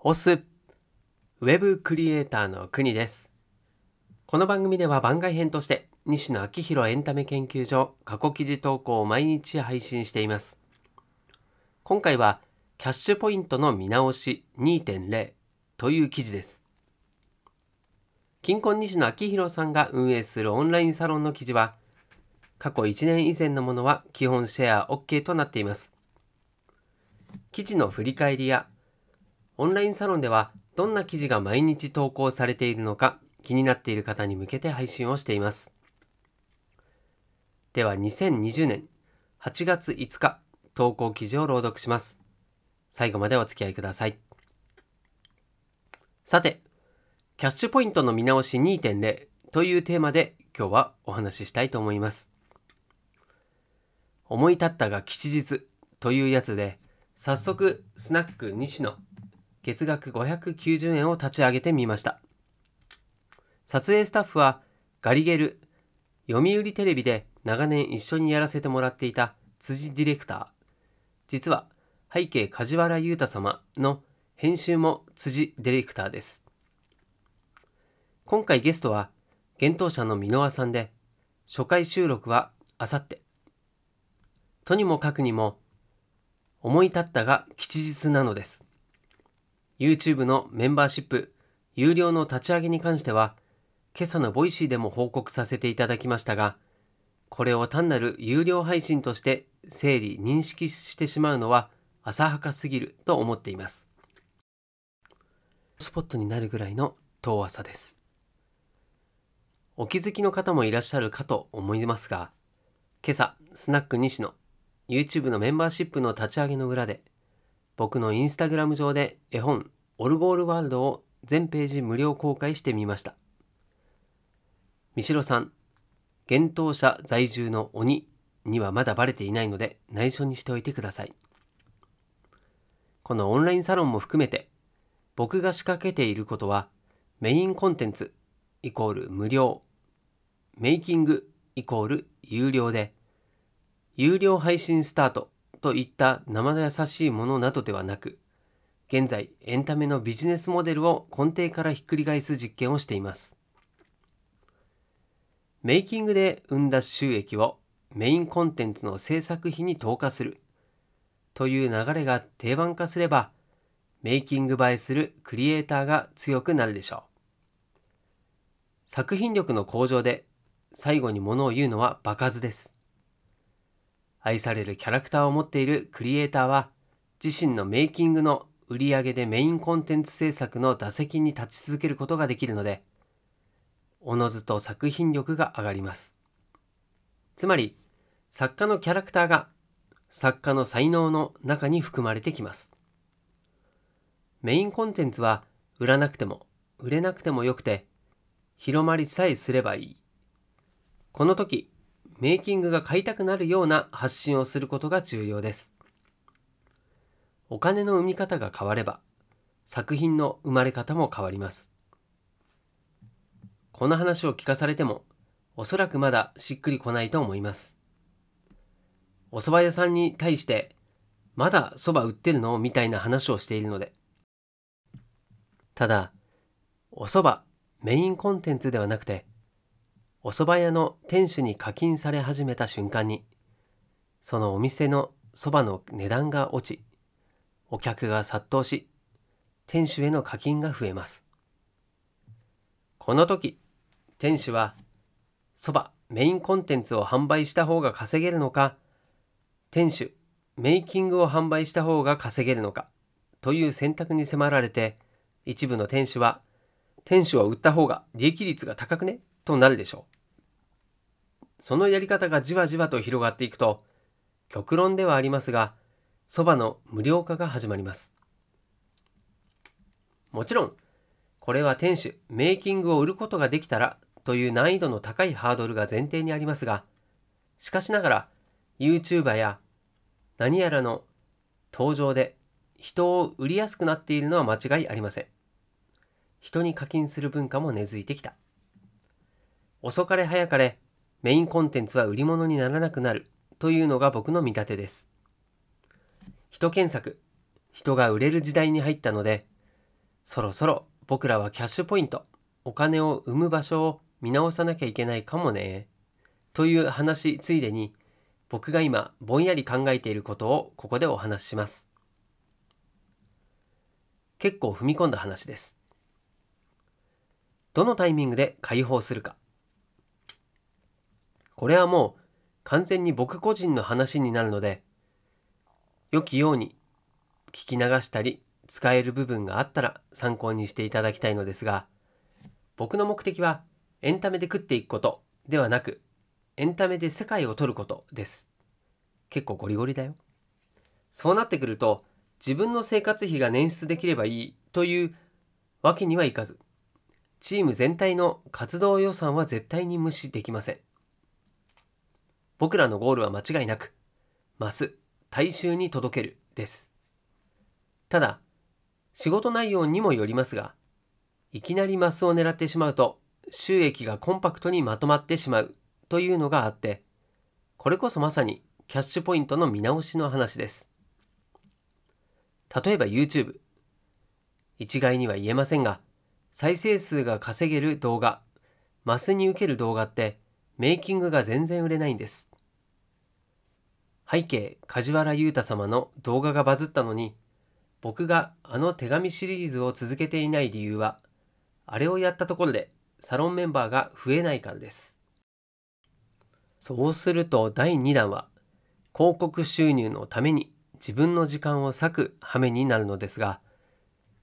オス、ウェブクリエイターの国です。この番組では番外編として、西野昭弘エンタメ研究所過去記事投稿を毎日配信しています。今回は、キャッシュポイントの見直し2.0という記事です。金婚西野昭弘さんが運営するオンラインサロンの記事は、過去1年以前のものは基本シェア OK となっています。記事の振り返りやオンラインサロンではどんな記事が毎日投稿されているのか気になっている方に向けて配信をしています。では2020年8月5日投稿記事を朗読します。最後までお付き合いください。さて、キャッシュポイントの見直し2.0というテーマで今日はお話ししたいと思います。思い立ったが吉日というやつで早速スナック西野月額590円を立ち上げてみました。撮影スタッフはガリゲル、読売テレビで長年一緒にやらせてもらっていた辻ディレクター。実は背景梶原裕太様の編集も辻ディレクターです。今回ゲストは幻冬舎の箕輪さんで、初回収録はあさって。とにもかくにも思い立ったが吉日なのです。YouTube のメンバーシップ、有料の立ち上げに関しては、今朝の Voicy でも報告させていただきましたが、これを単なる有料配信として整理、認識してしまうのは浅はかすぎると思っています。スポットになるぐらいの遠浅です。お気づきの方もいらっしゃるかと思いますが、今朝、スナック西野、YouTube のメンバーシップの立ち上げの裏で、僕のインスタグラム上で絵本オルゴールワールドを全ページ無料公開してみました。三代さん、幻冬者在住の鬼にはまだバレていないので内緒にしておいてください。このオンラインサロンも含めて僕が仕掛けていることはメインコンテンツイコール無料、メイキングイコール有料で、有料配信スタートといった生優しいものなどではなく、現在エンタメのビジネスモデルを根底からひっくり返す実験をしています。メイキングで生んだ収益をメインコンテンツの制作費に投下するという流れが定番化すれば、メイキング映えするクリエイターが強くなるでしょう。作品力の向上で最後にものを言うのは場数です。愛されるキャラクターを持っているクリエイターは自身のメイキングの売り上げでメインコンテンツ制作の打席に立ち続けることができるので、おのずと作品力が上がります。つまり、作家のキャラクターが作家の才能の中に含まれてきます。メインコンテンツは売らなくても売れなくてもよくて、広まりさえすればいい。この時、メイキングが買いたくなるような発信をすることが重要です。お金の生み方が変われば、作品の生まれ方も変わります。この話を聞かされても、おそらくまだしっくりこないと思います。お蕎麦屋さんに対して、まだ蕎麦売ってるの？みたいな話をしているので。ただ、お蕎麦メインコンテンツではなくて、お蕎麦屋の店主に課金され始めた瞬間に、そのお店の蕎麦の値段が落ち、お客が殺到し、店主への課金が増えます。この時、店主は、蕎麦メインコンテンツを販売した方が稼げるのか、店主メイキングを販売した方が稼げるのか、という選択に迫られて、一部の店主は、店主を売った方が利益率が高くね？となるでしょう。そのやり方がじわじわと広がっていくと、極論ではありますが、蕎麦の無料化が始まります。もちろん、これは店主、メイキングを売ることができたらという難易度の高いハードルが前提にありますが、しかしながら、YouTuber や何やらの登場で人を売りやすくなっているのは間違いありません。人に課金する文化も根付いてきた。遅かれ早かれメインコンテンツは売り物にならなくなるというのが僕の見立てです。人検索、人が売れる時代に入ったので、そろそろ僕らはキャッシュポイント、お金を生む場所を見直さなきゃいけないかもね。という話ついでに、僕が今ぼんやり考えていることをここでお話しします。結構踏み込んだ話です。どのタイミングで解放するか。これはもう完全に僕個人の話になるので、良きように聞き流したり使える部分があったら参考にしていただきたいのですが、僕の目的はエンタメで食っていくことではなく、エンタメで世界を取ることです。結構ゴリゴリだよ。そうなってくると、自分の生活費が捻出できればいいというわけにはいかず、チーム全体の活動予算は絶対に無視できません。僕らのゴールは間違いなく、マス、大衆に届けるです。ただ、仕事内容にもよりますが、いきなりマスを狙ってしまうと収益がコンパクトにまとまってしまうというのがあって、これこそまさにキャッシュポイントの見直しの話です。例えば YouTube。一概には言えませんが、再生数が稼げる動画、マスに受ける動画ってメイキングが全然売れないんです。背景梶原裕太様の動画がバズったのに、僕があの手紙シリーズを続けていない理由は、あれをやったところでサロンメンバーが増えないからです。そうすると第2弾は広告収入のために自分の時間を割く羽目になるのですが、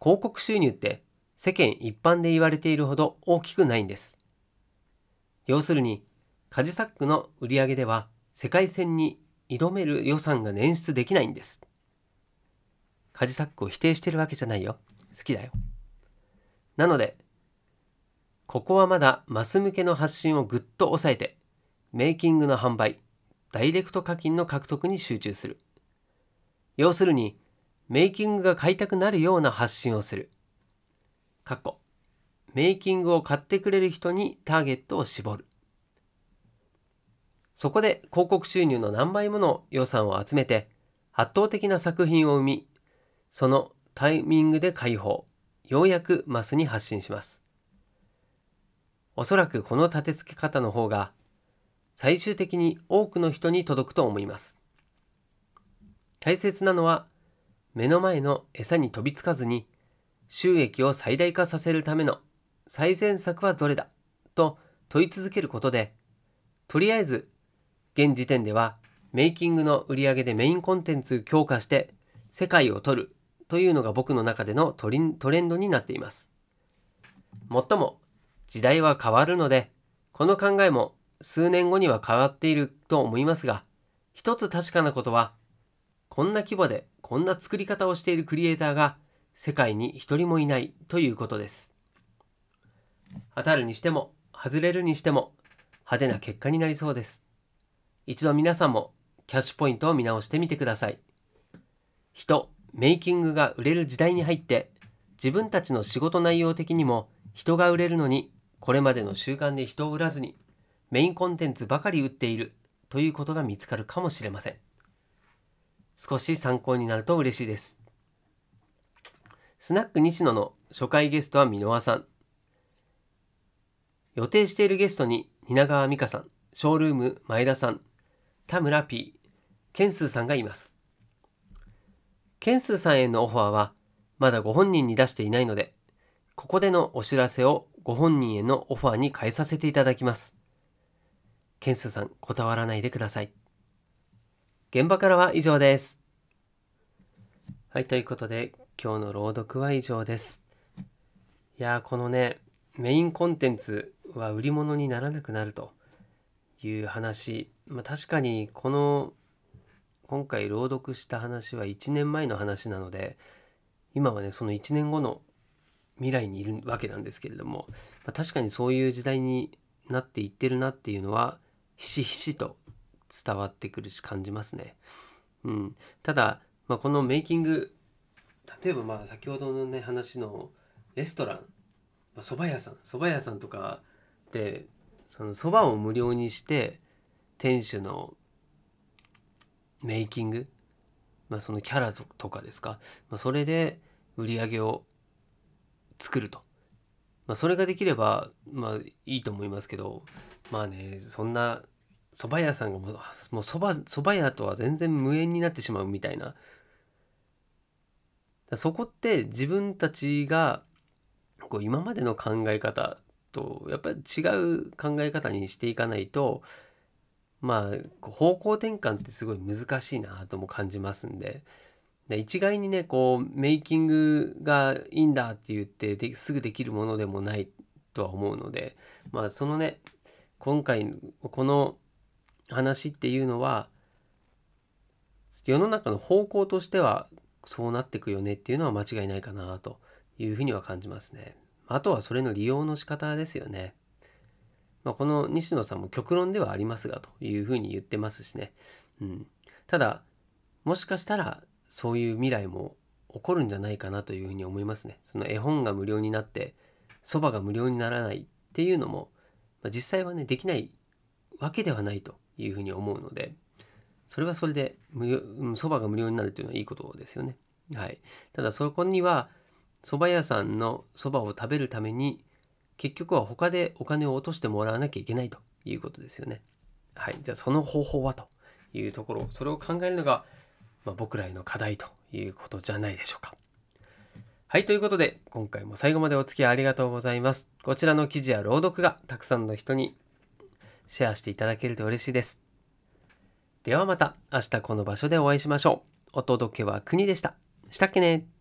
広告収入って世間一般で言われているほど大きくないんです。要するに、カジサックの売り上げでは世界戦に挑める予算が捻出できないんです。カジサックを否定してるわけじゃないよ。好きだよ。なので、ここはまだマス向けの発信をぐっと抑えて、メイキングの販売、ダイレクト課金の獲得に集中する。要するに、メイキングが買いたくなるような発信をする。かっこ。メイキングを買ってくれる人にターゲットを絞る。そこで広告収入の何倍もの予算を集めて、圧倒的な作品を生み、そのタイミングで解放、ようやくマスに発信します。おそらくこの立て付け方の方が最終的に多くの人に届くと思います。大切なのは目の前の餌に飛びつかずに収益を最大化させるための最善策はどれだと問い続けることでとりあえず現時点ではメイキングの売り上げでメインコンテンツ強化して世界を取るというのが僕の中でのトレンドになっています。もっとも時代は変わるので、この考えも数年後には変わっていると思いますが、一つ確かなことは、こんな規模でこんな作り方をしているクリエイターが世界に一人もいないということです。当たるにしても、外れるにしても、派手な結果になりそうです。一度皆さんもキャッシュポイントを見直してみてください。人、メイキングが売れる時代に入って、自分たちの仕事内容的にも人が売れるのに、これまでの習慣で人を売らずに、メインコンテンツばかり売っているということが見つかるかもしれません。少し参考になると嬉しいです。スナック西野の初回ゲストは箕輪さん。予定しているゲストに蜷川美香さん、ショールーム前田さん、田村 P、ケンスーさんがいます。ケンスーさんへのオファーはまだご本人に出していないので、ここでのお知らせをご本人へのオファーに変えさせていただきます。ケンスーさん、断らないでください。現場からは以上です。はい、ということで、今日の朗読は以上です。いや、このね、メインコンテンツは売り物にならなくなるという話、まあ、確かにこの今回朗読した話は1年前の話なので今はねその1年後の未来にいるわけなんですけれども、まあ、確かにそういう時代になっていってるなっていうのはひしひしと伝わってくるし感じますね。うん、ただ、まあ、このメイキング例えばまあ先ほどのね話のレストラン、まあ、蕎麦屋さん蕎麦屋さんとかでその蕎麦を無料にして店主のメイキング、まあ、そのキャラとかですか、まあ、それで売り上げを作ると。まあ、それができれば、まあいいと思いますけど、まあね、そんな蕎麦屋さんがもう、もう蕎麦、蕎麦屋とは全然無縁になってしまうみたいな。そこって自分たちがこう今までの考え方とやっぱり違う考え方にしていかないとまあ方向転換ってすごい難しいなとも感じますんでで一概にねこうメイキングがいいんだって言ってですぐできるものでもないとは思うのでまあそのね今回この話っていうのは世の中の方向としてはそうなってくよねっていうのは間違いないかなというふうには感じますね。あとはそれの利用の仕方ですよね。まあ、この西野さんも極論ではありますがというふうに言ってますしね。うん、ただもしかしたらそういう未来も起こるんじゃないかなというふうに思いますね。その絵本が無料になってそばが無料にならないっていうのも、まあ、実際はねできないわけではないというふうに思うのでそれはそれでそばが無料になるっていうのはいいことですよね。はい。ただそこには蕎麦屋さんの蕎麦を食べるために結局は他でお金を落としてもらわなきゃいけないということですよね。はい。じゃあその方法はというところ、それを考えるのが、まあ、僕らへの課題ということじゃないでしょうか。はい。ということで、今回も最後までお付き合いありがとうございます。こちらの記事や朗読がたくさんの人にシェアしていただけると嬉しいです。ではまた明日この場所でお会いしましょう。お届けは国でした。したっけね